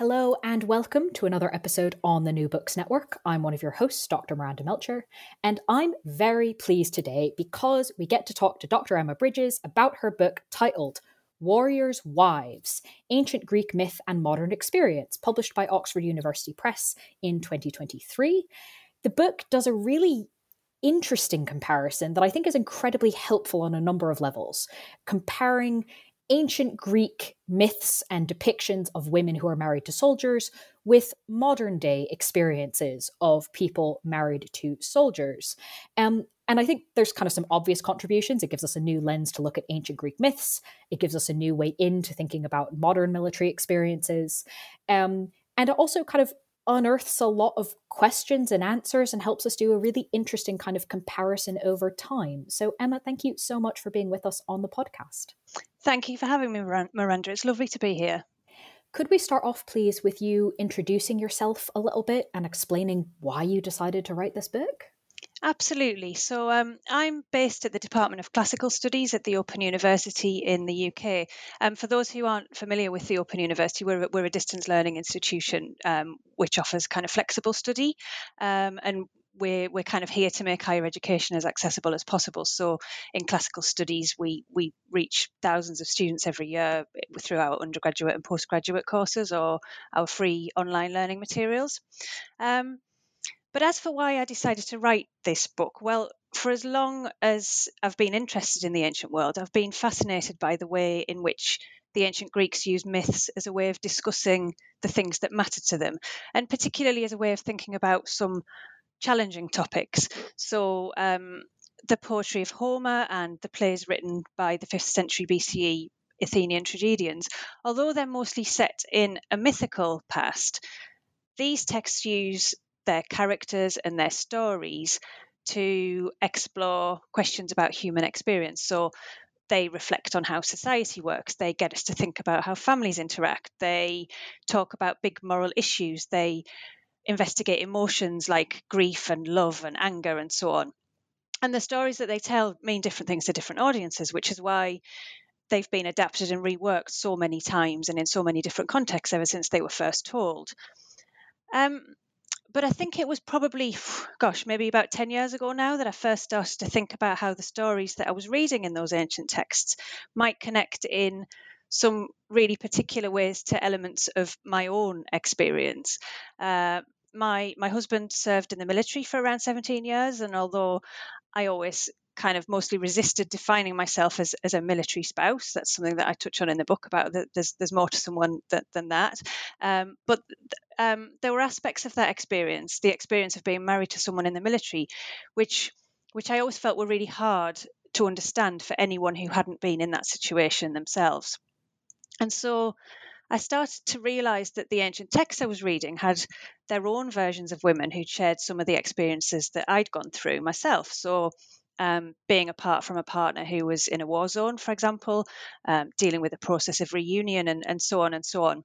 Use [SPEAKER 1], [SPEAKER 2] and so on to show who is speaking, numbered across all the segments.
[SPEAKER 1] Hello, and welcome to another episode on the New Books Network. I'm one of your hosts, Dr. Miranda Melcher, and I'm very pleased today because we get to talk to Dr. Emma Bridges about her book titled Warriors' Wives Ancient Greek Myth and Modern Experience, published by Oxford University Press in 2023. The book does a really interesting comparison that I think is incredibly helpful on a number of levels, comparing ancient Greek myths and depictions of women who are married to soldiers with modern day experiences of people married to soldiers. Um, and I think there's kind of some obvious contributions. It gives us a new lens to look at ancient Greek myths. It gives us a new way into thinking about modern military experiences. Um, and it also kind of unearths a lot of questions and answers and helps us do a really interesting kind of comparison over time. So, Emma, thank you so much for being with us on the podcast.
[SPEAKER 2] Thank you for having me, Miranda. It's lovely to be here.
[SPEAKER 1] Could we start off, please, with you introducing yourself a little bit and explaining why you decided to write this book?
[SPEAKER 2] Absolutely. So um, I'm based at the Department of Classical Studies at the Open University in the UK. Um, for those who aren't familiar with the Open University, we're, we're a distance learning institution um, which offers kind of flexible study. Um, and we're, we're kind of here to make higher education as accessible as possible. So in classical studies, we, we reach thousands of students every year through our undergraduate and postgraduate courses or our free online learning materials. Um, but as for why I decided to write this book, well, for as long as I've been interested in the ancient world, I've been fascinated by the way in which the ancient Greeks used myths as a way of discussing the things that matter to them, and particularly as a way of thinking about some challenging topics. So, um, the poetry of Homer and the plays written by the 5th century BCE Athenian tragedians, although they're mostly set in a mythical past, these texts use their characters and their stories to explore questions about human experience. So they reflect on how society works. They get us to think about how families interact. They talk about big moral issues. They investigate emotions like grief and love and anger and so on. And the stories that they tell mean different things to different audiences, which is why they've been adapted and reworked so many times and in so many different contexts ever since they were first told. Um, but I think it was probably, gosh, maybe about 10 years ago now that I first started to think about how the stories that I was reading in those ancient texts might connect in some really particular ways to elements of my own experience. Uh, my my husband served in the military for around 17 years, and although I always kind of mostly resisted defining myself as, as a military spouse. That's something that I touch on in the book about that there's there's more to someone that, than that. Um, but um, there were aspects of that experience, the experience of being married to someone in the military, which which I always felt were really hard to understand for anyone who hadn't been in that situation themselves. And so I started to realize that the ancient texts I was reading had their own versions of women who'd shared some of the experiences that I'd gone through myself. So um, being apart from a partner who was in a war zone, for example, um, dealing with the process of reunion and, and so on and so on.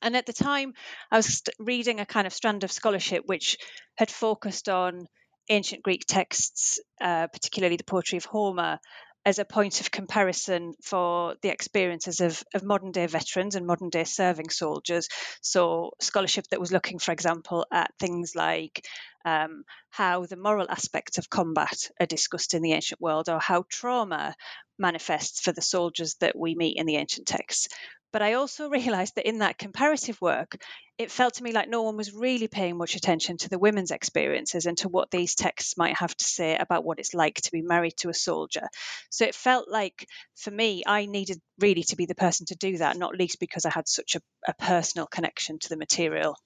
[SPEAKER 2] And at the time, I was reading a kind of strand of scholarship which had focused on ancient Greek texts, uh, particularly the poetry of Homer, as a point of comparison for the experiences of, of modern day veterans and modern day serving soldiers. So, scholarship that was looking, for example, at things like um, how the moral aspects of combat are discussed in the ancient world or how trauma manifests for the soldiers that we meet in the ancient texts. But I also realized that in that comparative work, it felt to me like no one was really paying much attention to the women's experiences and to what these texts might have to say about what it's like to be married to a soldier. So it felt like for me, I needed really to be the person to do that, not least because I had such a, a personal connection to the material.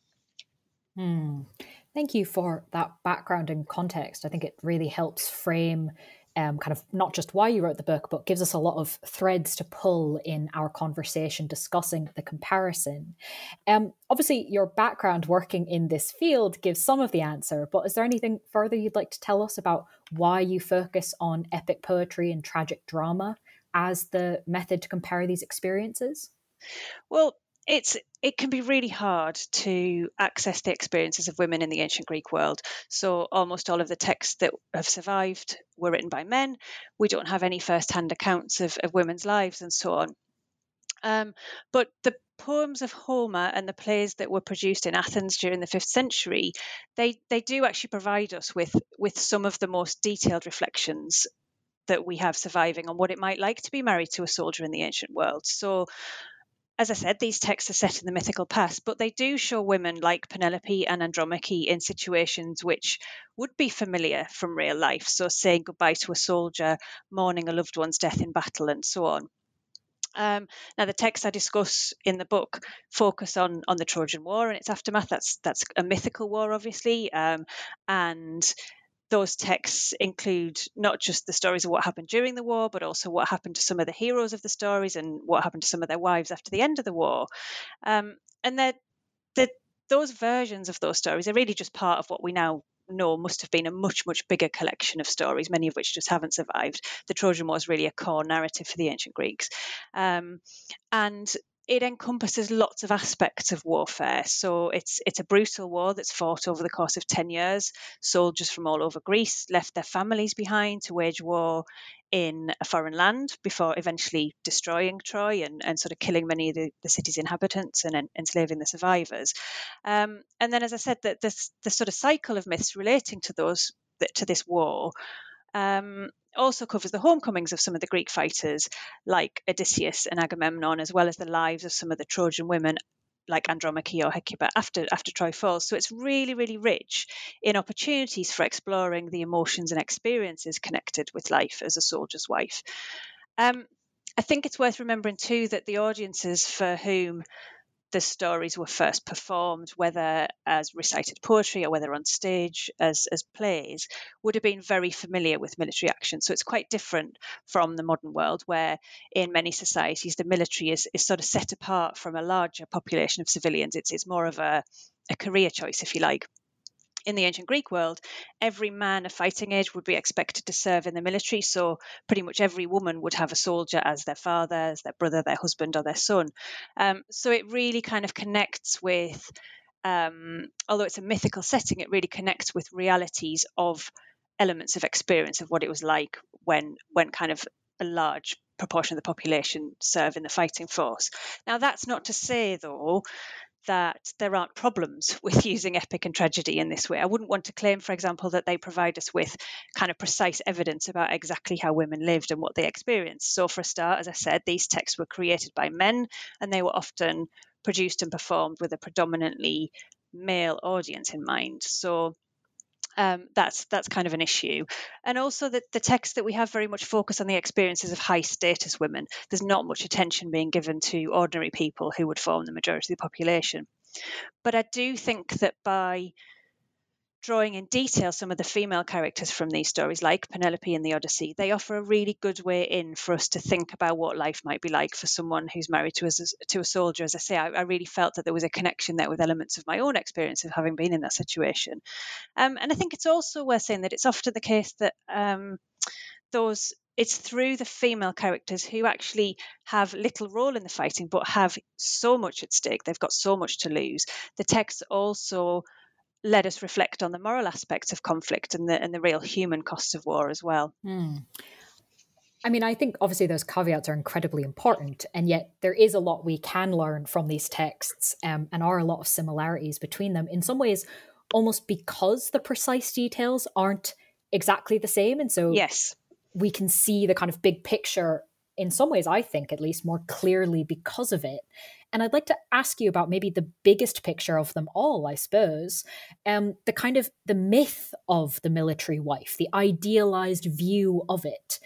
[SPEAKER 1] Hmm. Thank you for that background and context. I think it really helps frame um, kind of not just why you wrote the book, but gives us a lot of threads to pull in our conversation discussing the comparison. Um, obviously, your background working in this field gives some of the answer, but is there anything further you'd like to tell us about why you focus on epic poetry and tragic drama as the method to compare these experiences?
[SPEAKER 2] Well, it's it can be really hard to access the experiences of women in the ancient Greek world. So almost all of the texts that have survived were written by men. We don't have any first-hand accounts of, of women's lives and so on. Um, but the poems of Homer and the plays that were produced in Athens during the fifth century, they they do actually provide us with with some of the most detailed reflections that we have surviving on what it might like to be married to a soldier in the ancient world. So as I said, these texts are set in the mythical past, but they do show women like Penelope and Andromache in situations which would be familiar from real life. So, saying goodbye to a soldier, mourning a loved one's death in battle, and so on. Um, now, the texts I discuss in the book focus on on the Trojan War and its aftermath. That's that's a mythical war, obviously, um, and those texts include not just the stories of what happened during the war, but also what happened to some of the heroes of the stories and what happened to some of their wives after the end of the war. Um, and that those versions of those stories are really just part of what we now know must have been a much, much bigger collection of stories, many of which just haven't survived. The Trojan War is really a core narrative for the ancient Greeks. Um, and it encompasses lots of aspects of warfare. So it's it's a brutal war that's fought over the course of 10 years. Soldiers from all over Greece left their families behind to wage war in a foreign land before eventually destroying Troy and, and sort of killing many of the, the city's inhabitants and en- enslaving the survivors. Um, and then, as I said, that this the sort of cycle of myths relating to those to this war um, also covers the homecomings of some of the Greek fighters, like Odysseus and Agamemnon, as well as the lives of some of the Trojan women like Andromache or Hecuba after after Troy falls. So it's really, really rich in opportunities for exploring the emotions and experiences connected with life as a soldier's wife. Um, I think it's worth remembering too that the audiences for whom the stories were first performed, whether as recited poetry or whether on stage as, as plays, would have been very familiar with military action. So it's quite different from the modern world, where in many societies the military is, is sort of set apart from a larger population of civilians. It's, it's more of a, a career choice, if you like in the ancient Greek world, every man of fighting age would be expected to serve in the military. So pretty much every woman would have a soldier as their father, as their brother, their husband, or their son. Um, so it really kind of connects with, um, although it's a mythical setting, it really connects with realities of elements of experience of what it was like when when kind of a large proportion of the population serve in the fighting force. Now, that's not to say, though, that there aren't problems with using epic and tragedy in this way. I wouldn't want to claim, for example, that they provide us with kind of precise evidence about exactly how women lived and what they experienced. So, for a start, as I said, these texts were created by men and they were often produced and performed with a predominantly male audience in mind. So, um, that's that's kind of an issue. And also that the texts that we have very much focus on the experiences of high status women. There's not much attention being given to ordinary people who would form the majority of the population. But I do think that by drawing in detail some of the female characters from these stories, like Penelope in the Odyssey, they offer a really good way in for us to think about what life might be like for someone who's married to a, to a soldier. As I say, I, I really felt that there was a connection there with elements of my own experience of having been in that situation. Um, and I think it's also worth saying that it's often the case that um, those it's through the female characters who actually have little role in the fighting but have so much at stake they've got so much to lose the texts also let us reflect on the moral aspects of conflict and the and the real human costs of war as well.
[SPEAKER 1] Mm. I mean, I think obviously those caveats are incredibly important, and yet there is a lot we can learn from these texts, um, and are a lot of similarities between them. In some ways, almost because the precise details aren't exactly the same, and so
[SPEAKER 2] yes,
[SPEAKER 1] we can see the kind of big picture in some ways, I think at least, more clearly because of it. And I'd like to ask you about maybe the biggest picture of them all, I suppose, um, the kind of the myth of the military wife, the idealized view of it.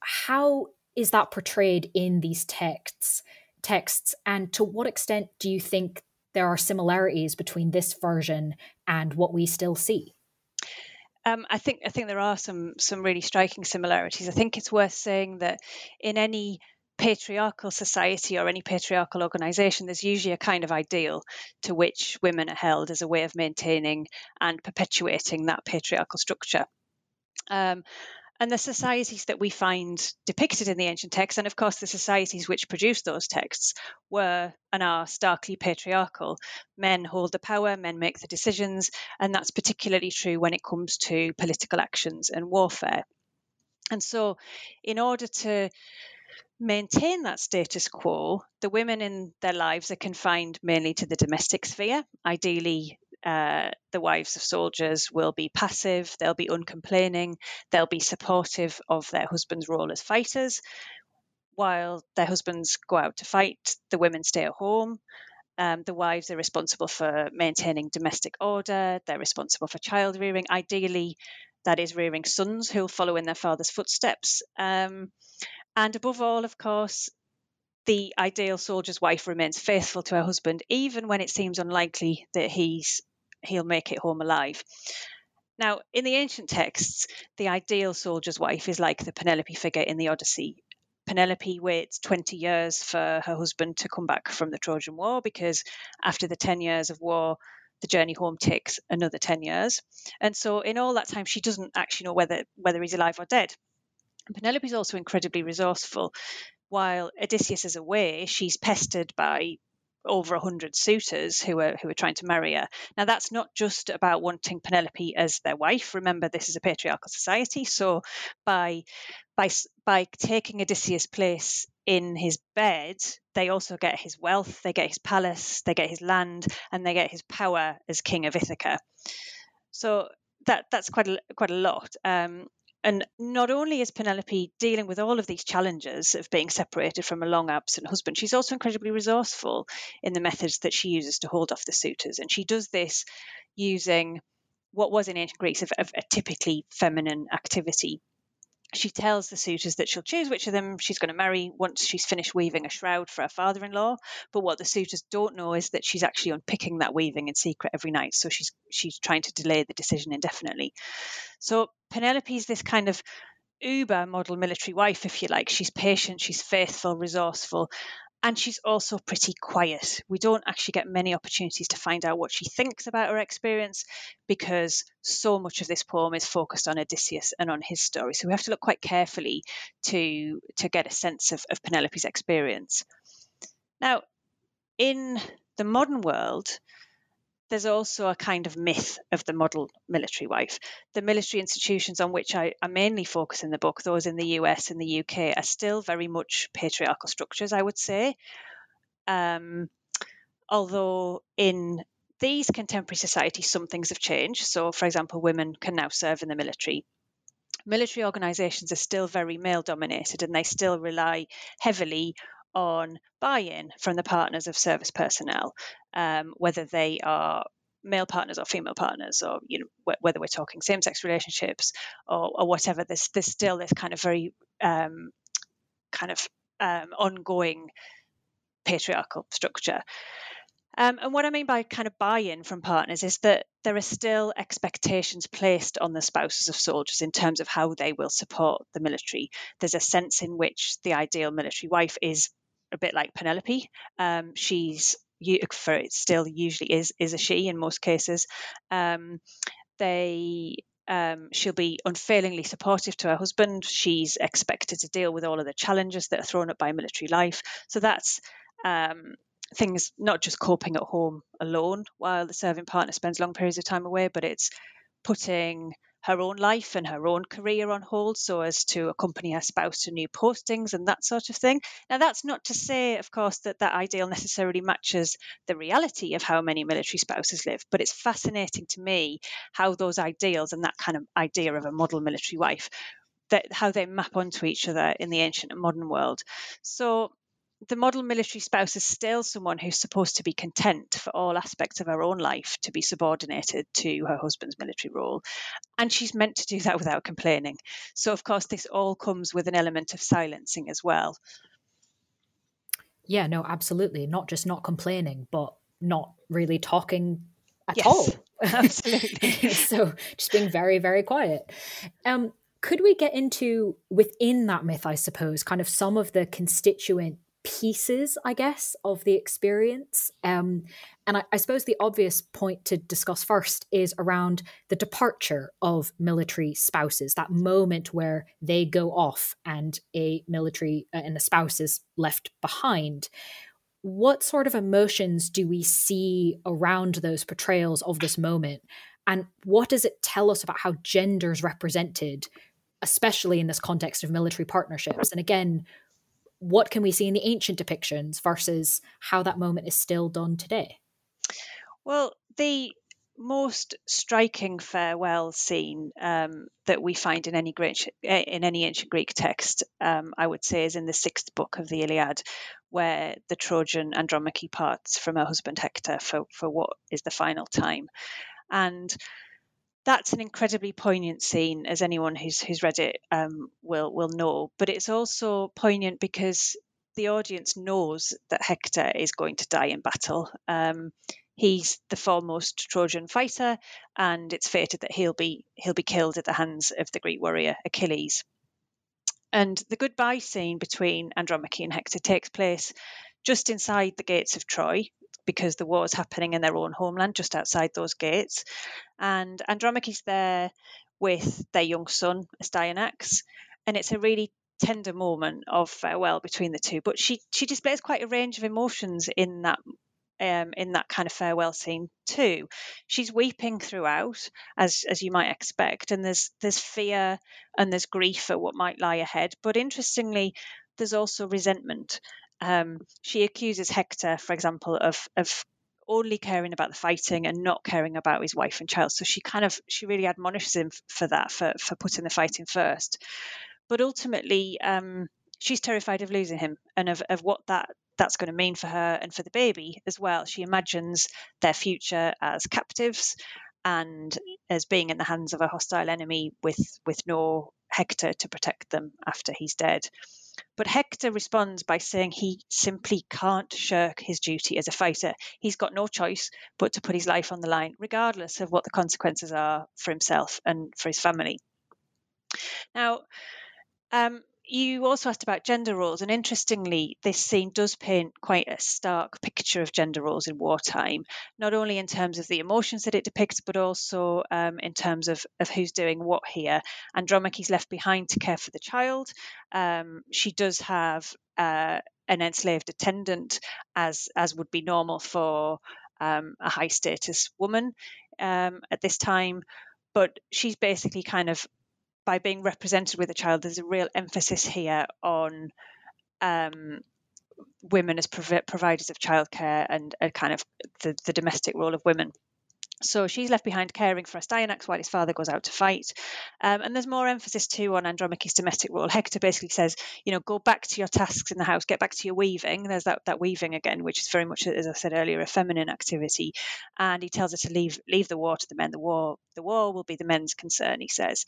[SPEAKER 1] How is that portrayed in these texts? Texts, and to what extent do you think there are similarities between this version and what we still see?
[SPEAKER 2] Um, I think I think there are some some really striking similarities. I think it's worth saying that in any patriarchal society or any patriarchal organization, there's usually a kind of ideal to which women are held as a way of maintaining and perpetuating that patriarchal structure. Um, and the societies that we find depicted in the ancient texts, and of course the societies which produced those texts, were and are starkly patriarchal. Men hold the power, men make the decisions, and that's particularly true when it comes to political actions and warfare. And so, in order to maintain that status quo, the women in their lives are confined mainly to the domestic sphere, ideally uh, the wives of soldiers will be passive, they'll be uncomplaining, they'll be supportive of their husband's role as fighters. While their husbands go out to fight, the women stay at home. Um, the wives are responsible for maintaining domestic order, they're responsible for child rearing. Ideally, that is rearing sons who'll follow in their father's footsteps. Um, and above all, of course, the ideal soldier's wife remains faithful to her husband, even when it seems unlikely that he's he'll make it home alive. Now, in the ancient texts, the ideal soldier's wife is like the Penelope figure in the Odyssey. Penelope waits 20 years for her husband to come back from the Trojan War because after the 10 years of war, the journey home takes another 10 years. And so in all that time, she doesn't actually know whether, whether he's alive or dead. Penelope is also incredibly resourceful. While Odysseus is away, she's pestered by over 100 suitors who are who are trying to marry her. Now that's not just about wanting Penelope as their wife. Remember this is a patriarchal society, so by by by taking Odysseus' place in his bed, they also get his wealth, they get his palace, they get his land, and they get his power as king of Ithaca. So that that's quite a quite a lot. Um, and not only is Penelope dealing with all of these challenges of being separated from a long absent husband, she's also incredibly resourceful in the methods that she uses to hold off the suitors. And she does this using what was in ancient Greece a typically feminine activity she tells the suitors that she'll choose which of them she's going to marry once she's finished weaving a shroud for her father in law. But what the suitors don't know is that she's actually unpicking that weaving in secret every night. So she's she's trying to delay the decision indefinitely. So Penelope's this kind of uber model military wife, if you like. She's patient, she's faithful, resourceful, and she's also pretty quiet. We don't actually get many opportunities to find out what she thinks about her experience because so much of this poem is focused on Odysseus and on his story. So we have to look quite carefully to, to get a sense of, of Penelope's experience. Now, in the modern world, there's also a kind of myth of the model military wife. The military institutions on which I, I, mainly focus in the book, those in the US and the UK, are still very much patriarchal structures, I would say. Um, although in these contemporary societies, some things have changed. So, for example, women can now serve in the military. Military organisations are still very male dominated and they still rely heavily on buy in from the partners of service personnel, um, whether they are male partners or female partners, or you know wh- whether we're talking same sex relationships or, or, whatever. There's there's still this kind of very um, kind of um, ongoing patriarchal structure. Um, and what I mean by kind of buy in from partners is that there are still expectations placed on the spouses of soldiers in terms of how they will support the military. There's a sense in which the ideal military wife is a bit like Penelope. Um, she's for it still usually is is a she in most cases. Um, they um, she'll be unfailingly supportive to her husband. She's expected to deal with all of the challenges that are thrown up by military life. So that's um, things not just coping at home alone while the serving partner spends long periods of time away, but it's putting her own life and her own career on hold so as to accompany her spouse to new postings and that sort of thing. Now, that's not to say, of course, that that ideal necessarily matches the reality of how many military spouses live, but it's fascinating to me how those ideals and that kind of idea of a model military wife that how they map onto each other in the ancient and modern world. So the model military spouse is still someone who's supposed to be content for all aspects of her own life to be subordinated to her husband's military role. And she's meant to do that without complaining. So, of course, this all comes with an element of silencing as well.
[SPEAKER 1] Yeah, no, absolutely. Not just not complaining, but not really talking at
[SPEAKER 2] yes,
[SPEAKER 1] all.
[SPEAKER 2] Absolutely.
[SPEAKER 1] so just being very, very quiet. Um, could we get into within that myth, I suppose, kind of some of the constituent pieces, I guess, of the experience. Um, and I, I, suppose the obvious point to discuss first is around the departure of military spouses, that moment where they go off and a military uh, and the spouse is left behind. What sort of emotions do we see around those portrayals of this moment? And what does it tell us about how gender is represented, especially in this context of military partnerships? And again, what can we see in the ancient depictions versus how that moment is still done today?
[SPEAKER 2] Well, the most striking farewell scene um, that we find in any great eh, in any ancient Greek text, um, I would say, is in the sixth book of the Iliad, where the Trojan Andromache parts from her husband Hector for for what is the final time, and that's an incredibly poignant scene, as anyone who's who's read it um, will will know. But it's also poignant because the audience knows that Hector is going to die in battle. Um, he's the foremost Trojan fighter, and it's fated that he'll be he'll be killed at the hands of the Greek warrior Achilles. And the goodbye scene between Andromache and Hector takes place just inside the gates of Troy, because the war is happening in their own homeland just outside those gates. And Andromache's there with their young son, Astyanax, and it's a really tender moment of farewell between the two. But she she displays quite a range of emotions in that um, in that kind of farewell scene too. She's weeping throughout, as as you might expect, and there's there's fear and there's grief at what might lie ahead. But interestingly, there's also resentment um, she accuses Hector, for example, of of only caring about the fighting and not caring about his wife and child. So she kind of she really admonishes him for that, for for putting the fighting first. But ultimately, um, she's terrified of losing him and of, of what that that's going to mean for her and for the baby as well. She imagines their future as captives and as being in the hands of a hostile enemy with with no Hector to protect them after he's dead. But Hector responds by saying he simply can't shirk his duty as a fighter. He's got no choice but to put his life on the line, regardless of what the consequences are for himself and for his family. Now, um, you also asked about gender roles, and interestingly, this scene does paint quite a stark picture of gender roles in wartime, not only in terms of the emotions that it depicts, but also um, in terms of, of who's doing what here. Andromache's left behind to care for the child. Um, she does have uh, an enslaved attendant, as as would be normal for um, a high status woman um, at this time, but she's basically kind of by being represented with a child, there's a real emphasis here on um, women as prov- providers of childcare and, and kind of the, the domestic role of women. So she's left behind caring for Astyanax while his father goes out to fight. Um, and there's more emphasis too on Andromache's domestic role. Hector basically says, you know, go back to your tasks in the house, get back to your weaving. There's that, that weaving again, which is very much, as I said earlier, a feminine activity. And he tells her to leave leave the war to the men. The war the war will be the men's concern, he says.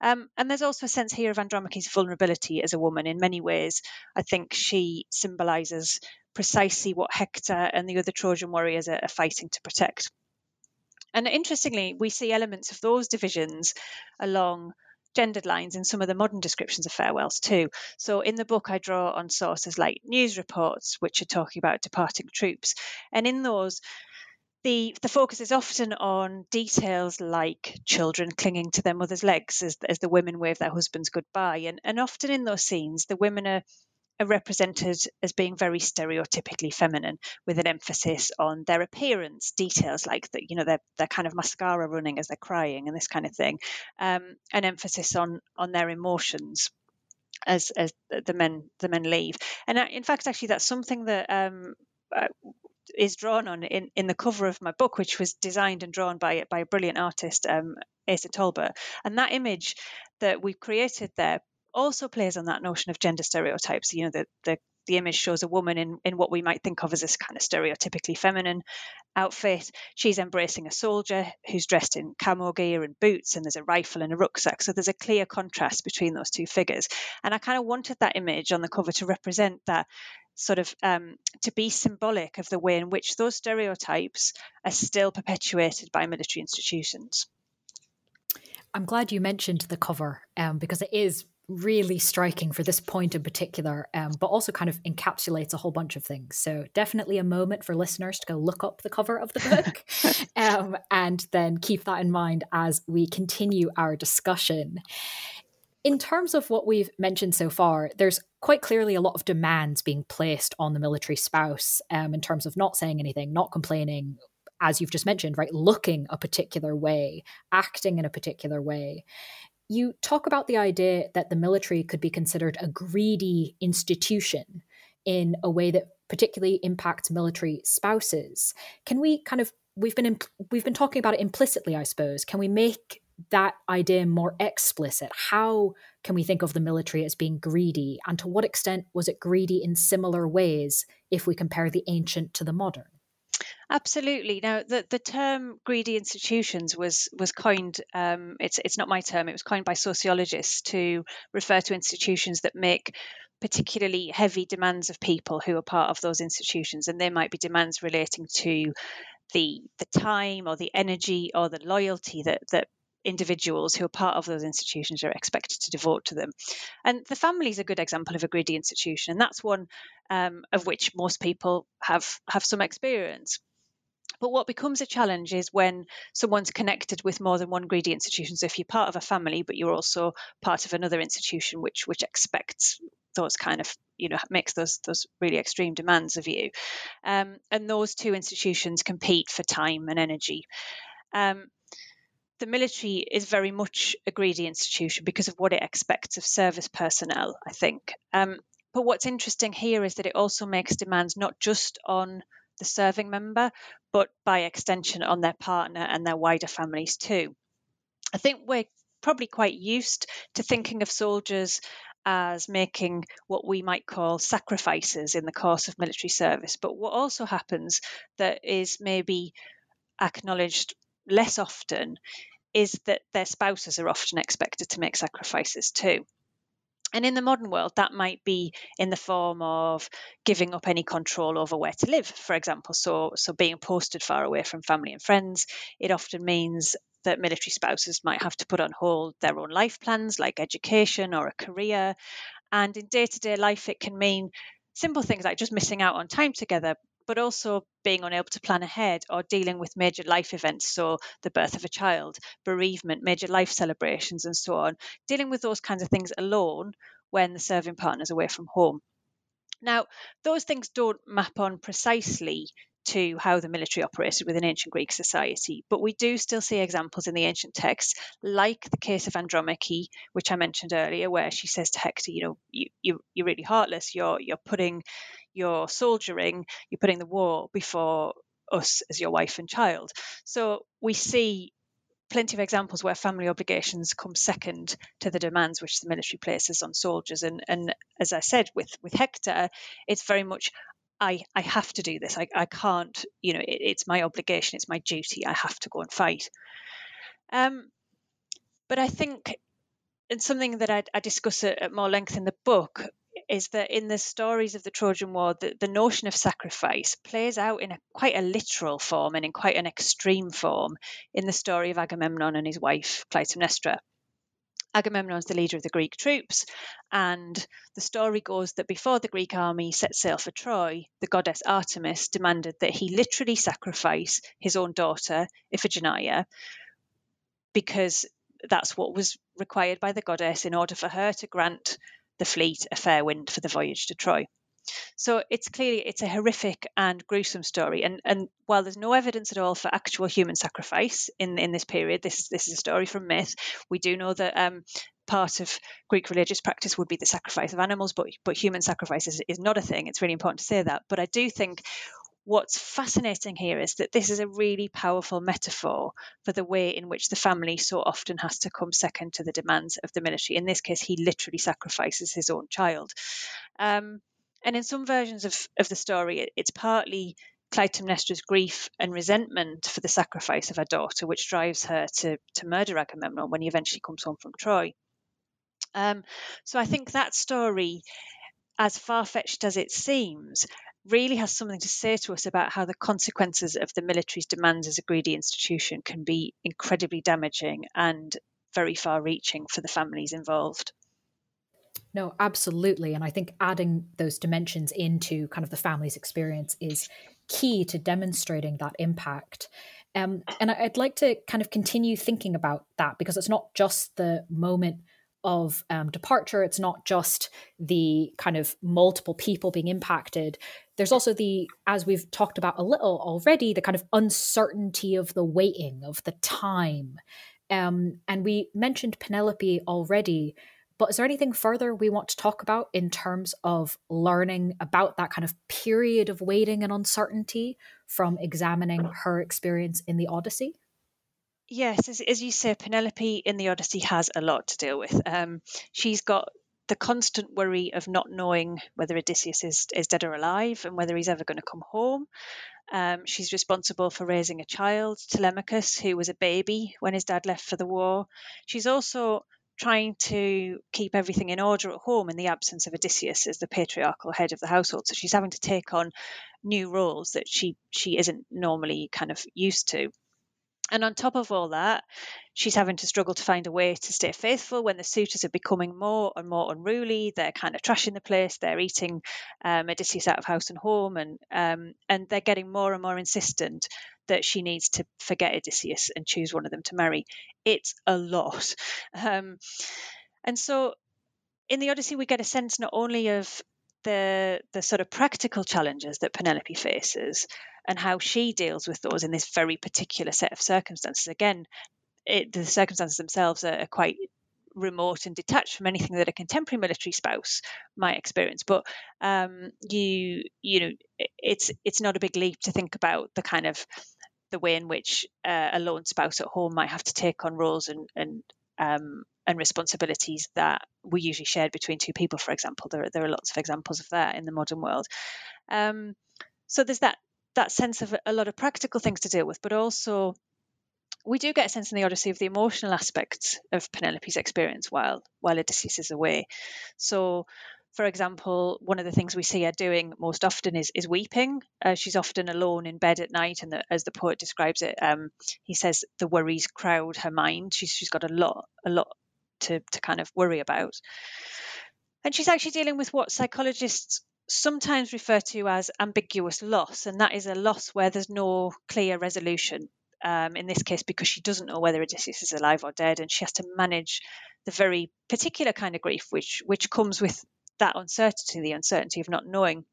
[SPEAKER 2] Um, and there's also a sense here of Andromache's vulnerability as a woman. In many ways, I think she symbolises precisely what Hector and the other Trojan warriors are, are fighting to protect. And interestingly, we see elements of those divisions along gendered lines in some of the modern descriptions of farewells too. So in the book, I draw on sources like news reports, which are talking about departing troops. And in those, the, the focus is often on details like children clinging to their mother's legs as, as the women wave their husbands goodbye. And, and often in those scenes, the women are are represented as being very stereotypically feminine, with an emphasis on their appearance, details like that you know, their their kind of mascara running as they're crying and this kind of thing, um, an emphasis on on their emotions as as the men the men leave. And in fact, actually, that's something that um, uh, is drawn on in, in the cover of my book, which was designed and drawn by by a brilliant artist, um, Asa Talbot. And that image that we've created there also plays on that notion of gender stereotypes. You know, the, the the image shows a woman in, in what we might think of as this kind of stereotypically feminine outfit. She's embracing a soldier who's dressed in camo gear and boots, and there's a rifle and a rucksack. So there's a clear contrast between those two figures. And I kind of wanted that image on the cover to represent that sort of um, to be symbolic of the way in which those stereotypes are still perpetuated by military institutions.
[SPEAKER 1] I'm glad you mentioned the cover um, because it is really striking for this point in particular, um, but also kind of encapsulates a whole bunch of things. So, definitely a moment for listeners to go look up the cover of the book um, and then keep that in mind as we continue our discussion. In terms of what we've mentioned so far, there's quite clearly a lot of demands being placed on the military spouse um, in terms of not saying anything, not complaining, as you've just mentioned, right, looking a particular way, acting in a particular way you talk about the idea that the military could be considered a greedy institution in a way that particularly impacts military spouses. Can we kind of we've been imp- we've been talking about it implicitly, I suppose. Can we make that idea more explicit? How can we think of the military as being greedy, and to what extent was it greedy in similar ways if we compare the ancient to the modern?
[SPEAKER 2] Absolutely. Now, the, the term greedy institutions was was coined. Um, it's it's not my term. It was coined by sociologists to refer to institutions that make particularly heavy demands of people who are part of those institutions, and there might be demands relating to the the time or the energy or the loyalty that that individuals who are part of those institutions are expected to devote to them. And the family is a good example of a greedy institution, and that's one um, of which most people have have some experience. But what becomes a challenge is when someone's connected with more than one greedy institution. So if you're part of a family, but you're also part of another institution which which expects those kind of you know makes those those really extreme demands of you, um, and those two institutions compete for time and energy. Um, the military is very much a greedy institution because of what it expects of service personnel. I think. Um, but what's interesting here is that it also makes demands not just on the serving member, but by extension on their partner and their wider families too. I think we're probably quite used to thinking of soldiers as making what we might call sacrifices in the course of military service. But what also happens that is maybe acknowledged less often is that their spouses are often expected to make sacrifices too. And in the modern world, that might be in the form of giving up any control over where to live, for example. So, so being posted far away from family and friends. It often means that military spouses might have to put on hold their own life plans, like education or a career. And in day to day life, it can mean simple things like just missing out on time together, but also being unable to plan ahead or dealing with major life events, so the birth of a child, bereavement, major life celebrations, and so on, dealing with those kinds of things alone when the serving partner is away from home. Now, those things don't map on precisely to how the military operated within ancient Greek society. But we do still see examples in the ancient texts, like the case of Andromache, which I mentioned earlier, where she says to Hector, you know, you, you, you're really heartless. You're, you're putting you're soldiering, you're putting the war before us as your wife and child. So we see plenty of examples where family obligations come second to the demands which the military places on soldiers. And, and as I said, with, with Hector, it's very much I, I have to do this. I, I can't, you know, it, it's my obligation, it's my duty. I have to go and fight. Um, but I think and something that I, I discuss at, at more length in the book is that in the stories of the Trojan War, the, the notion of sacrifice plays out in a quite a literal form and in quite an extreme form in the story of Agamemnon and his wife Clytemnestra. Agamemnon's the leader of the Greek troops, and the story goes that before the Greek army set sail for Troy, the goddess Artemis demanded that he literally sacrifice his own daughter, Iphigenia, because that's what was required by the goddess in order for her to grant the fleet a fair wind for the voyage to Troy. So it's clearly it's a horrific and gruesome story. And and while there's no evidence at all for actual human sacrifice in in this period, this is this is a story from myth. We do know that um, part of Greek religious practice would be the sacrifice of animals, but but human sacrifice is, is not a thing. It's really important to say that. But I do think what's fascinating here is that this is a really powerful metaphor for the way in which the family so often has to come second to the demands of the military. In this case, he literally sacrifices his own child. Um, and in some versions of, of the story, it, it's partly Clytemnestra's grief and resentment for the sacrifice of her daughter, which drives her to, to murder Agamemnon when he eventually comes home from Troy. Um, so I think that story, as far fetched as it seems, really has something to say to us about how the consequences of the military's demands as a greedy institution can be incredibly damaging and very far reaching for the families involved.
[SPEAKER 1] No, absolutely. And I think adding those dimensions into kind of the family's experience is key to demonstrating that impact. Um, and I'd like to kind of continue thinking about that because it's not just the moment of um, departure. It's not just the kind of multiple people being impacted. There's also the, as we've talked about a little already, the kind of uncertainty of the waiting, of the time. Um, and we mentioned Penelope already, but is there anything further we want to talk about in terms of learning about that kind of period of waiting and uncertainty from examining her experience in the Odyssey?
[SPEAKER 2] Yes, as, as, you say, Penelope in the Odyssey has a lot to deal with. Um, she's got the constant worry of not knowing whether Odysseus is, is dead or alive and whether he's ever going to come home. Um, she's responsible for raising a child, Telemachus, who was a baby when his dad left for the war. She's also trying to keep everything in order at home in the absence of Odysseus as the patriarchal head of the household. So she's having to take on new roles that she she isn't normally kind of used to. And on top of all that, she's having to struggle to find a way to stay faithful when the suitors are becoming more and more unruly. They're kind of trashing the place. They're eating um, Odysseus out of house and home, and um, and they're getting more and more insistent that she needs to forget Odysseus and choose one of them to marry. It's a lot, um, and so in the Odyssey we get a sense not only of the the sort of practical challenges that Penelope faces and how she deals with those in this very particular set of circumstances. Again, it, the circumstances themselves are, are quite remote and detached from anything that a contemporary military spouse might experience but um, you you know it's it's not a big leap to think about the kind of the way in which uh, a lone spouse at home might have to take on roles and and um, and responsibilities that were usually shared between two people, for example. There, there are lots of examples of that in the modern world. Um, so there's that that sense of a lot of practical things to deal with, but also we do get a sense in the Odyssey of the emotional aspects of Penelope's experience while while Odysseus is away. So for example, one of the things we see her doing most often is is weeping. Uh, she's often alone in bed at night, and the, as the poet describes it, um, he says the worries crowd her mind. She's she's got a lot a lot to to kind of worry about, and she's actually dealing with what psychologists sometimes refer to as ambiguous loss, and that is a loss where there's no clear resolution. Um, in this case, because she doesn't know whether Odysseus is alive or dead, and she has to manage the very particular kind of grief which which comes with that uncertainty, the uncertainty of not knowing.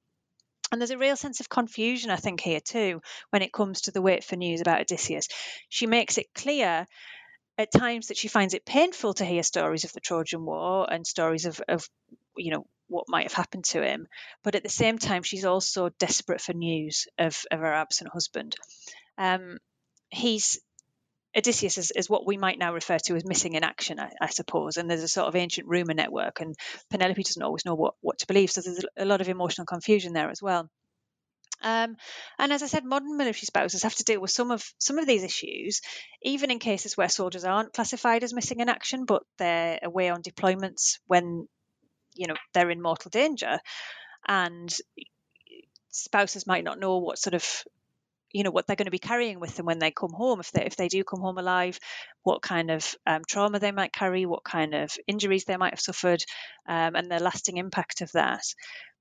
[SPEAKER 2] And there's a real sense of confusion, I think, here too, when it comes to the wait for news about Odysseus. She makes it clear at times that she finds it painful to hear stories of the Trojan War and stories of, of you know, what might have happened to him. But at the same time, she's also desperate for news of, of her absent husband. Um, he's Odysseus is, is, what we might now refer to as missing in action, I, I, suppose. And there's a sort of ancient rumor network, and Penelope doesn't always know what, what to believe. So there's a lot of emotional confusion there as well. Um, and as I said, modern military spouses have to deal with some of some of these issues, even in cases where soldiers aren't classified as missing in action, but they're away on deployments when you know they're in mortal danger, and spouses might not know what sort of you know what they're going to be carrying with them when they come home. If they if they do come home alive what kind of um, trauma they might carry what kind of injuries they might have suffered um, and the lasting impact of that.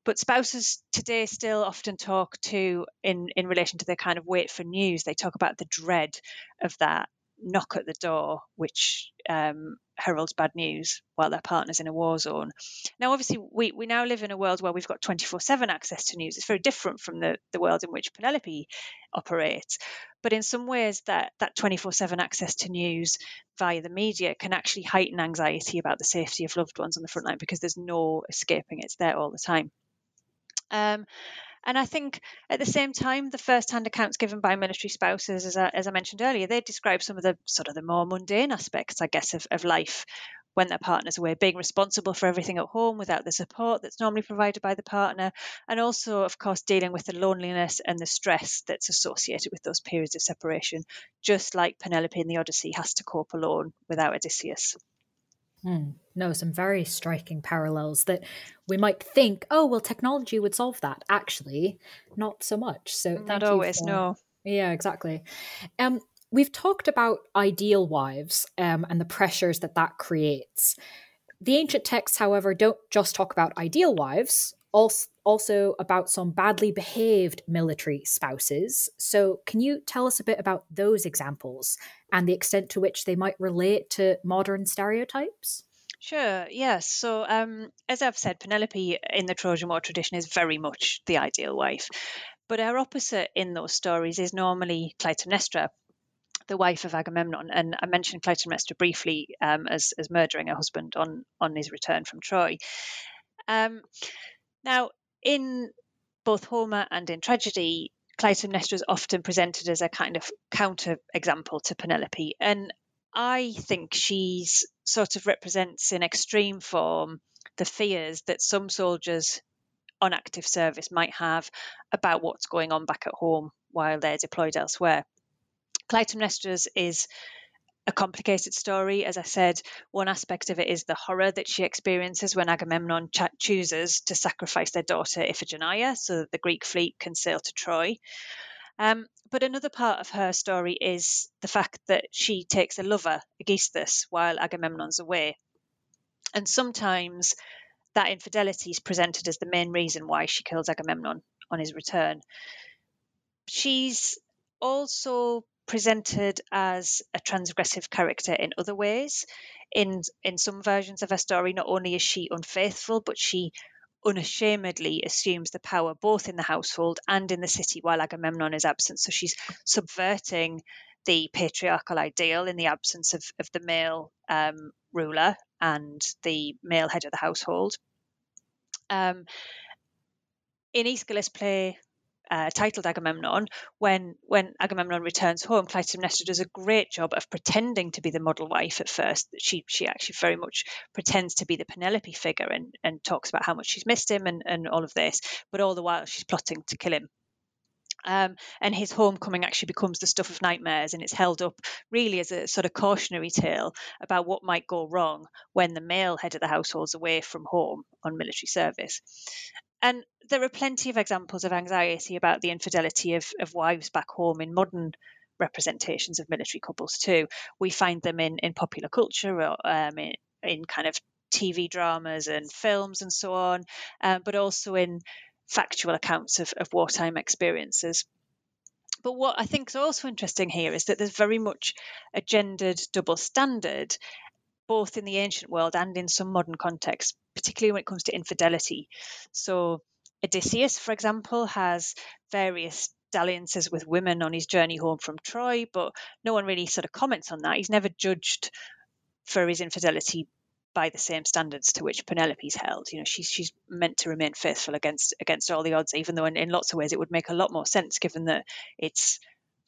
[SPEAKER 2] But spouses today still often talk to in in relation to their kind of wait for news. They talk about the dread of that knock at the door, which um, heralds bad news while their partner's in a war zone. Now, obviously, we, we now live in a world where we've got 24 7 access to news. It's very different from the, the world in which Penelope operates. But in some ways, that, that 24 7 access to news via the media can actually heighten anxiety about the safety of loved ones on the front line because there's no escaping it's there all the time. Um, And I think at the same time, the first-hand accounts given by military spouses, as I, as I mentioned earlier, they describe some of the sort of the more mundane aspects, I guess, of, of life when their partner's away, being responsible for everything at home without the support that's normally provided by the partner, and also, of course, dealing with the loneliness and the stress that's associated with those periods of separation, just like Penelope in the Odyssey has to cope alone without Odysseus.
[SPEAKER 1] Hmm. No, some very striking parallels that we might think, oh, well, technology would solve that. Actually, not so much. So,
[SPEAKER 2] not always, for... no.
[SPEAKER 1] Yeah, exactly. Um, we've talked about ideal wives um, and the pressures that that creates. The ancient texts, however, don't just talk about ideal wives, also, about some badly behaved military spouses. So, can you tell us a bit about those examples and the extent to which they might relate to modern stereotypes?
[SPEAKER 2] Sure, yes. So, um, as I've said, Penelope in the Trojan War tradition is very much the ideal wife. But our opposite in those stories is normally Clytemnestra, the wife of Agamemnon, and I mentioned Clytemnestra briefly um, as as murdering her husband on on his return from Troy. Um, now, in both Homer and in tragedy, Clytemnestra is often presented as a kind of counter example to Penelope, and I think she's sort of represents in extreme form the fears that some soldiers on active service might have about what's going on back at home while they're deployed elsewhere. Clytemnestra's is a complicated story. As I said, one aspect of it is the horror that she experiences when Agamemnon ch- chooses to sacrifice their daughter Iphigenia so that the Greek fleet can sail to Troy. Um, but another part of her story is the fact that she takes a lover, Aegisthus, while Agamemnon's away. And sometimes that infidelity is presented as the main reason why she kills Agamemnon on his return. She's also presented as a transgressive character in other ways. In in some versions of her story, not only is she unfaithful, but she unashamedly assumes the power both in the household and in the city while Agamemnon is absent. So she's subverting the patriarchal ideal in the absence of, of the male um, ruler and the male head of the household. Um, in Aeschylus' play uh, titled Agamemnon, when when Agamemnon returns home, Clytemnestra does a great job of pretending to be the model wife at first. She she actually very much pretends to be the Penelope figure and, and talks about how much she's missed him and, and all of this, but all the while she's plotting to kill him. Um, and his homecoming actually becomes the stuff of nightmares, and it's held up really as a sort of cautionary tale about what might go wrong when the male head of the household's away from home on military service. And there are plenty of examples of anxiety about the infidelity of, of wives back home in modern representations of military couples too. We find them in, in popular culture um, in, in kind of TV dramas and films and so on, um, but also in factual accounts of, of wartime experiences. But what I think is also interesting here is that there's very much a gendered double standard, both in the ancient world and in some modern contexts, particularly when it comes to infidelity. So, Odysseus, for example, has various dalliances with women on his journey home from Troy, but no one really sort of comments on that. He's never judged for his infidelity by the same standards to which Penelope's held. You know, she's she's meant to remain faithful against against all the odds, even though in, in lots of ways it would make a lot more sense given that it's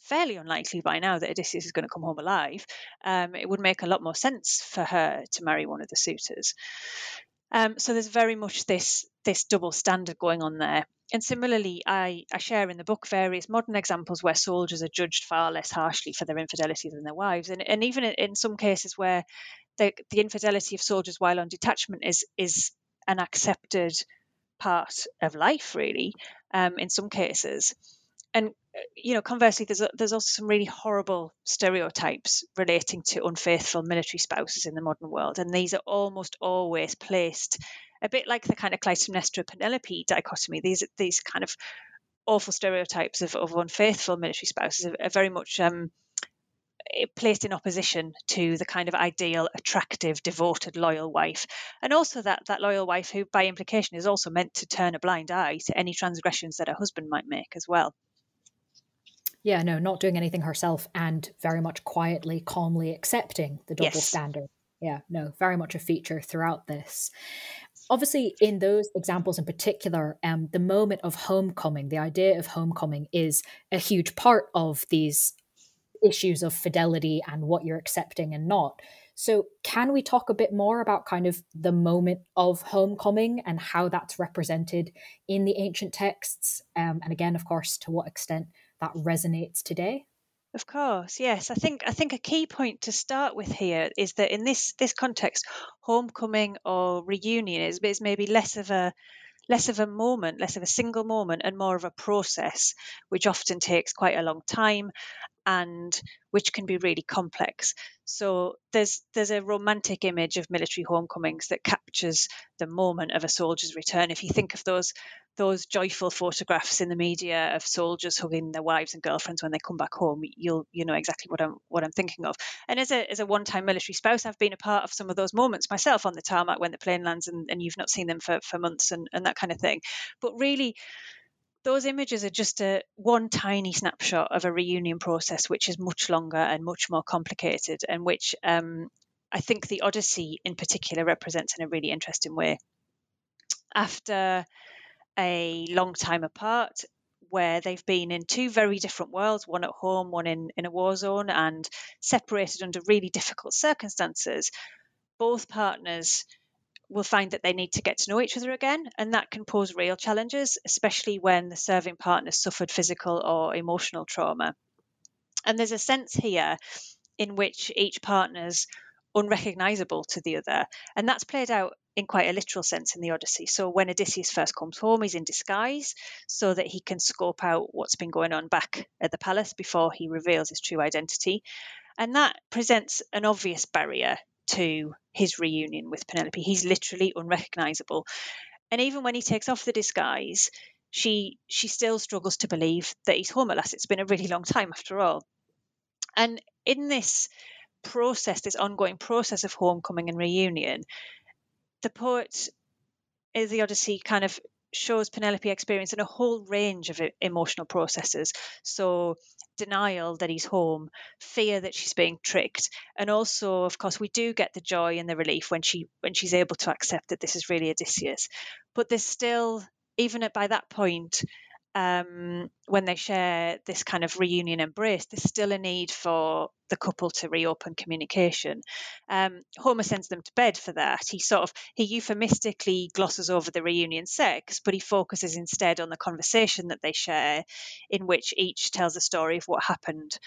[SPEAKER 2] fairly unlikely by now that Odysseus is going to come home alive. Um, it would make a lot more sense for her to marry one of the suitors. Um, so there's very much this this double standard going on there. And similarly, I, I share in the book various modern examples where soldiers are judged far less harshly for their infidelity than their wives, and, and even in some cases where the, the infidelity of soldiers while on detachment is is an accepted part of life, really, um, in some cases. And you know, conversely, there's a, there's also some really horrible stereotypes relating to unfaithful military spouses in the modern world, and these are almost always placed a bit like the kind of Clytemnestra Penelope dichotomy. These these kind of awful stereotypes of, of unfaithful military spouses are, are very much um, eh, placed in opposition to the kind of ideal, attractive, devoted, loyal wife, and also that that loyal wife who, by implication, is also meant to turn a blind eye to any transgressions that her husband might make as well.
[SPEAKER 1] Yeah, no, not doing anything herself and very much quietly, calmly accepting the double
[SPEAKER 2] yes.
[SPEAKER 1] standard. Yeah, no, very much a feature throughout this. obviously in those examples in particular um, the moment of homecoming the idea of homecoming is a huge part of these issues of fidelity and what you're accepting and not so can we talk a bit more about kind of the moment of homecoming and how that's represented in the ancient texts um, and again of course to what extent that resonates today
[SPEAKER 2] of course, yes. I think I think a key point to start with here is that in this this context, homecoming or reunion is, is maybe less of a less of a moment, less of a single moment, and more of a process, which often takes quite a long time and which can be really complex. So there's there's a romantic image of military homecomings that captures the moment of a soldier's return. If you think of those those joyful photographs in the media of soldiers hugging their wives and girlfriends when they come back home, you'll you know exactly what I'm what I'm thinking of. And as a as a one time military spouse, I've been a part of some of those moments myself on the tarmac when the plane lands and, and you've not seen them for, for months and, and that kind of thing. But really those images are just a one tiny snapshot of a reunion process which is much longer and much more complicated and which um, i think the odyssey in particular represents in a really interesting way. After a long time apart where they've been in two very different worlds one at home one in, in a war zone and separated under really difficult circumstances both partners will find that they need to get to know each other again, and that can pose real challenges, especially when the serving partner suffered physical or emotional trauma. And there's a sense here in which each partner's unrecognizable to the other, and that's played out in quite a literal sense in the Odyssey. So when Odysseus first comes home, he's in disguise so that he can scope out what's been going on back at the palace before he reveals his true identity. And that presents an obvious barrier to his reunion with Penelope. He's literally unrecognizable. And even when he takes off the disguise, she she still struggles to believe that he's last. It's been a really long time after all. And in this process, this ongoing process of homecoming and reunion, the poet uh, the Odyssey kind of shows Penelope experiencing a whole range of emotional processes. So, denial that he's home, fear that she's being tricked, and also, of course, we do get the joy and the relief when she when she's able to accept that this is really Odysseus. But there's still, even at, by that point, um, when they share this kind of reunion embrace, there's still a need for the couple to reopen communication. Um, Homer sends them to bed for that. He sort of he euphemistically glosses over the reunion sex, but he focuses instead on the conversation that they share, in which each tells a story of what happened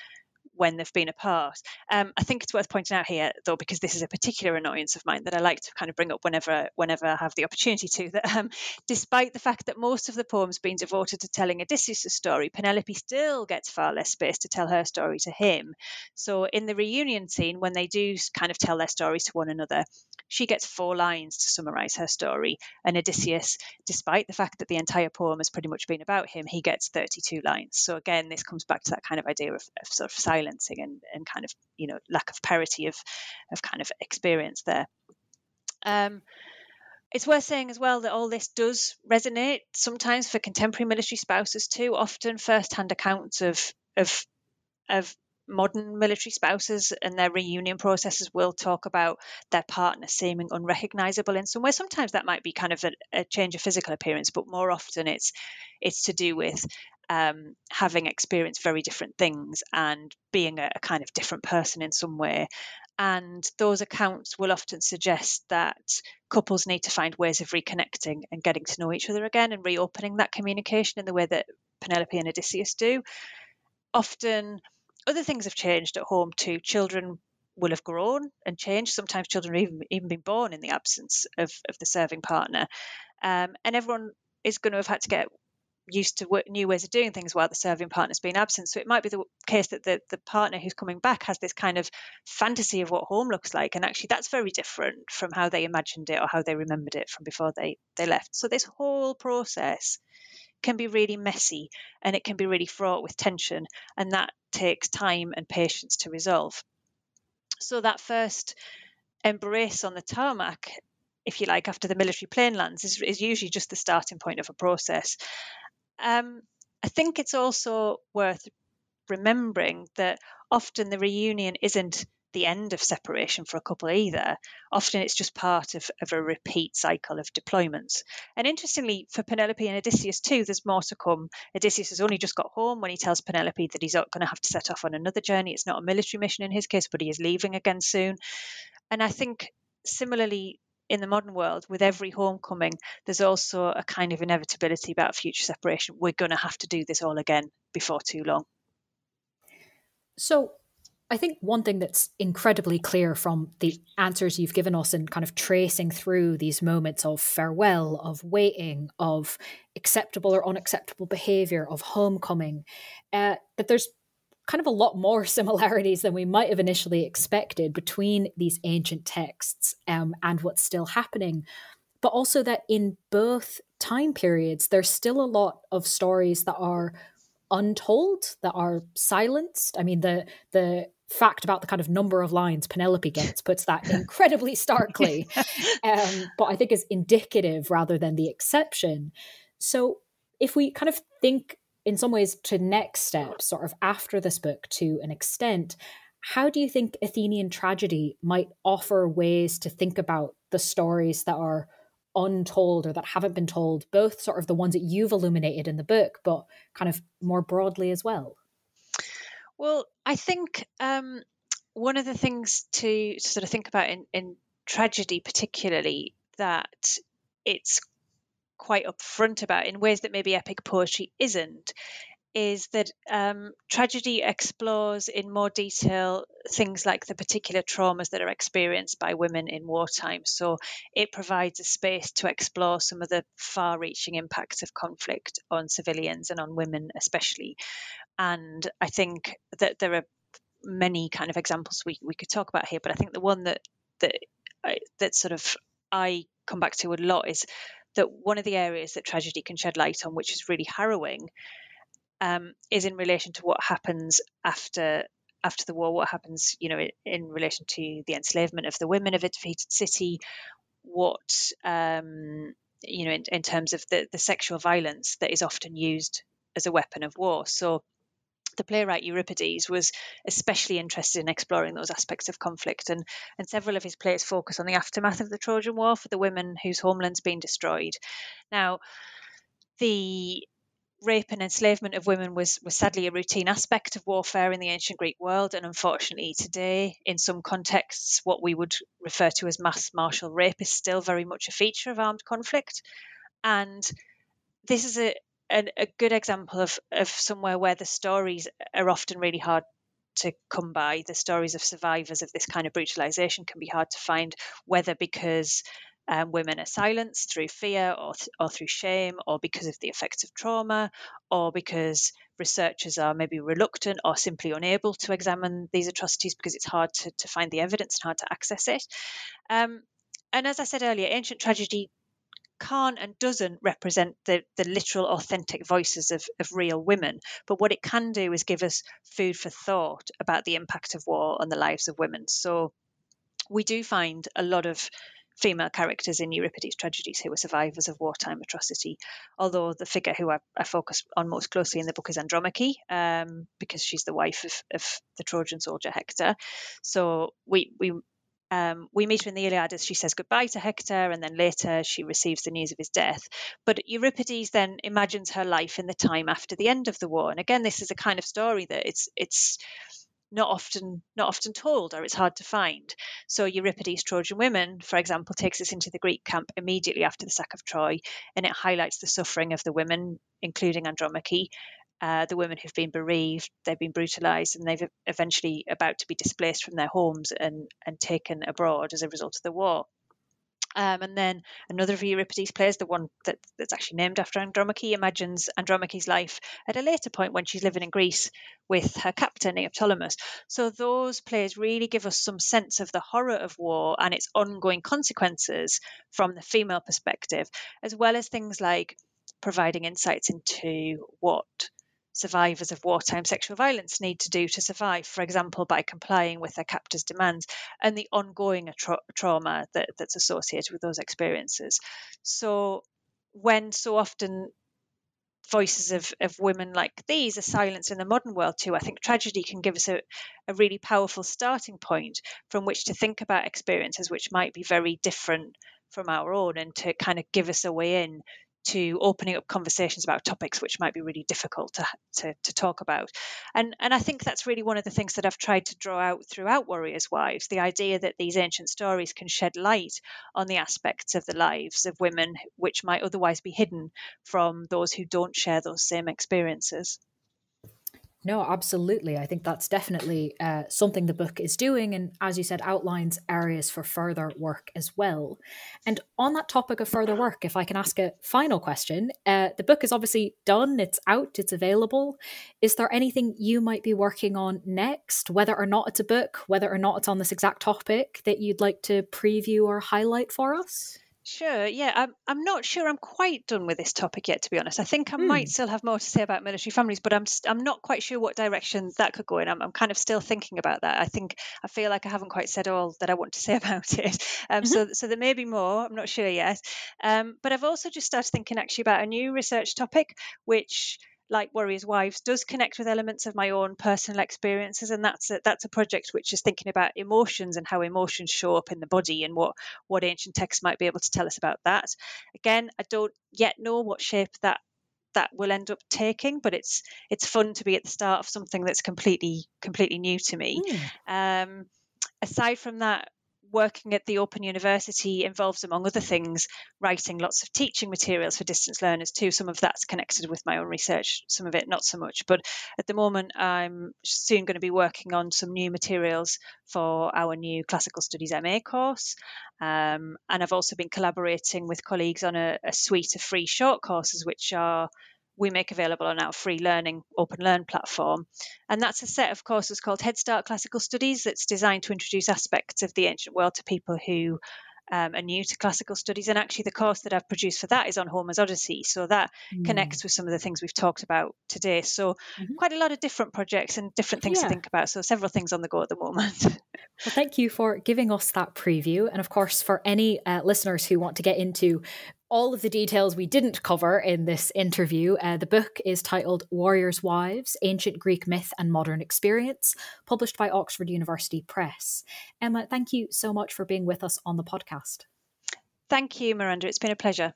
[SPEAKER 2] when they've been apart. Um, I think it's worth pointing out here, though, because this is a particular annoyance of mine that I like to kind of bring up whenever whenever I have the opportunity to. That um, despite the fact that most of the poem's been devoted to telling Odysseus' story, Penelope still gets far less space to tell her story to him. So in the reunion scene, when they do kind of tell their stories to one another, she gets four lines to summarize her story, and Odysseus, despite the fact that the entire poem has pretty much been about him, he gets 32 lines. So again, this comes back to that kind of idea of, of sort of silencing and, and kind of you know lack of parity of of kind of experience there. Um, it's worth saying as well that all this does resonate sometimes for contemporary military spouses too. Often, first-hand accounts of of of modern military spouses and their reunion processes will talk about their partner seeming unrecognizable in some way. Sometimes that might be kind of a, a change of physical appearance, but more often it's it's to do with um, having experienced very different things and being a, a kind of different person in some way. And those accounts will often suggest that couples need to find ways of reconnecting and getting to know each other again and reopening that communication in the way that Penelope and Odysseus do. Often, other things have changed at home too. Children will have grown and changed. Sometimes children have even, even been born in the absence of, of the serving partner. Um, and everyone is going to have had to get used to work, new ways of doing things while the serving partner's been absent. So it might be the case that the, the partner who's coming back has this kind of fantasy of what home looks like. And actually, that's very different from how they imagined it or how they remembered it from before they, they left. So this whole process can be really messy and it can be really fraught with tension. And that takes time and patience to resolve. So that first embrace on the tarmac, if you like, after the military plane lands, is, is usually just the starting point of a process. Um, I think it's also worth remembering that often the reunion isn't the end of separation for a couple either. Often it's just part of, of a repeat cycle of deployments. And interestingly, for Penelope and Odysseus too, there's more to come. Odysseus has only just got home when he tells Penelope that he's not going to have to set off on another journey. It's not a military mission in his case, but he is leaving again soon. And I think similarly, in the modern world, with every homecoming, there's also a kind of inevitability about future separation. We're going to have to do this all again before too long.
[SPEAKER 1] So, I think one thing that's incredibly clear from the answers you've given us and kind of tracing through these moments of farewell, of waiting, of acceptable or unacceptable behavior, of homecoming, uh, that there's kind of a lot more similarities than we might have initially expected between these ancient texts um, and what's still happening. But also that in both time periods, there's still a lot of stories that are untold that are silenced i mean the the fact about the kind of number of lines Penelope gets puts that incredibly starkly, um, but I think is indicative rather than the exception. So if we kind of think in some ways to next steps, sort of after this book to an extent, how do you think Athenian tragedy might offer ways to think about the stories that are untold or that haven't been told, both sort of the ones that you've illuminated in the book, but kind of more broadly as well?
[SPEAKER 2] Well, I think um, one of the things to, sort of think about in, in tragedy, particularly, that it's quite upfront about in ways that maybe epic poetry isn't, is that um, tragedy explores in more detail things like the particular traumas that are experienced by women in wartime. So it provides a space to explore some of the far reaching impacts of conflict on civilians and on women, especially. And I think that there are many kind of examples we, we could talk about here, but I think the one that that that sort of I come back to a lot is that one of the areas that tragedy can shed light on, which is really harrowing, um, is in relation to what happens after after the war. What happens, you know, in, relation to the enslavement of the women of a defeated city. What um, you know, in, in terms of the, the sexual violence that is often used as a weapon of war. So the playwright Euripides was especially interested in exploring those aspects of conflict, and, and several of his plays focus on the aftermath of the Trojan War for the women whose homeland's been destroyed. Now, the rape and enslavement of women was, was sadly a routine aspect of warfare in the ancient Greek world, and unfortunately today, in some contexts, what we would refer to as mass martial rape is still very much a feature of armed conflict. And this is a, a, a good example of, of somewhere where the stories are often really hard to come by. The stories of survivors of this kind of brutalization can be hard to find, whether because um, women are silenced through fear or, th- or through shame, or because of the effects of trauma, or because researchers are maybe reluctant or simply unable to examine these atrocities because it's hard to, to find the evidence and hard to access it. Um, and as I said earlier, ancient tragedy can't and doesn't represent the, the literal authentic voices of, of real women but what it can do is give us food for thought about the impact of war on the lives of women so we do find a lot of female characters in Euripides' tragedies who were survivors of wartime atrocity. Although the figure who I, I focus on most closely in the book is Andromache, um, because she's the wife of, of, the Trojan soldier Hector. So we we um, we meet her in the Iliad as she says goodbye to Hector, and then later she receives the news of his death. But Euripides then imagines her life in the time after the end of the war, and again, this is a kind of story that it's it's not often not often told or it's hard to find. So Euripides' Trojan Women, for example, takes us into the Greek camp immediately after the sack of Troy, and it highlights the suffering of the women, including Andromache, uh, the women who've been bereaved, they've been brutalized, and they've eventually about to be displaced from their homes and, and taken abroad as a result of the war. Um, and then another of Euripides' plays, the one that, that's actually named after Andromache, imagines Andromache's life at a later point when she's living in Greece with her captain, Neoptolemus. So those plays really give us some sense of the horror of war and its ongoing consequences from the female perspective, as well as things like providing insights into what survivors of wartime sexual violence need to do to survive, for example, by complying with their captor's demands and the ongoing tra- trauma that, that's associated with those experiences. So, when so often voices of, of women like these are silenced in the modern world too. I think tragedy can give us a, a really powerful starting point from which to think about experiences which might be very different from our own and to kind of give us a way in to opening up conversations about topics which might be really difficult to, to, to, talk about. And, and I think that's really one of the things that I've tried to draw out throughout Warriors' Wives the idea that these ancient stories can shed light on the aspects of the lives of women which might otherwise be hidden from those who don't share those same experiences.
[SPEAKER 1] No, absolutely. I think that's definitely uh, something the book is doing. And as you said, outlines areas for further work as well. And on that topic of further work, if I can ask a final question, uh, the book is obviously done, it's out, it's available. Is there anything you might be working on next, whether or not it's a book, whether or not it's on this exact topic that you'd like to preview or highlight for us?
[SPEAKER 2] Sure. Yeah, I'm. I'm not sure I'm quite done with this topic yet. To be honest, I think I mm. might still have more to say about military families, but I'm. I'm not quite sure what direction that could go in. I'm. I'm kind of still thinking about that. I think I feel like I haven't quite said all that I want to say about it. Um, mm-hmm. So, so there may be more. I'm not sure yet. Um, but I've also just started thinking actually about a new research topic, which like Warriors Wives, does connect with elements of my own personal experiences, and that's a, that's a project which is thinking about emotions and how emotions show up in the body, and what what ancient texts might be able to tell us about that. Again, I don't yet know what shape that that will end up taking, but it's it's fun to be at the start of something that's completely completely new to me. Mm. Um, aside from that, working at the Open University involves, among other things, writing lots of teaching materials for distance learners too. Some of that's connected with my own research, some of it not so much. But at the moment, I'm soon going to be working on some new materials for our new Classical Studies MA course. Um, and I've also been collaborating with colleagues on a, a suite of free short courses, which are we make available on our free learning open learn platform and that's a set of courses called head start classical studies that's designed to introduce aspects of the ancient world to people who um, are new to classical studies and actually the course that i've produced for that is on homer's odyssey so that mm. connects with some of the things we've talked about today so mm-hmm. quite a lot of different projects and different things yeah. to think about so several things on the go at the moment
[SPEAKER 1] Well, thank you for giving us that preview. And of course, for any uh, listeners who want to get into all of the details we didn't cover in this interview. Uh, the book is titled Warriors' Wives Ancient Greek Myth and Modern Experience, published by Oxford University Press. Emma, thank you so much for being with us on the podcast.
[SPEAKER 2] Thank you, Miranda. It's been a pleasure.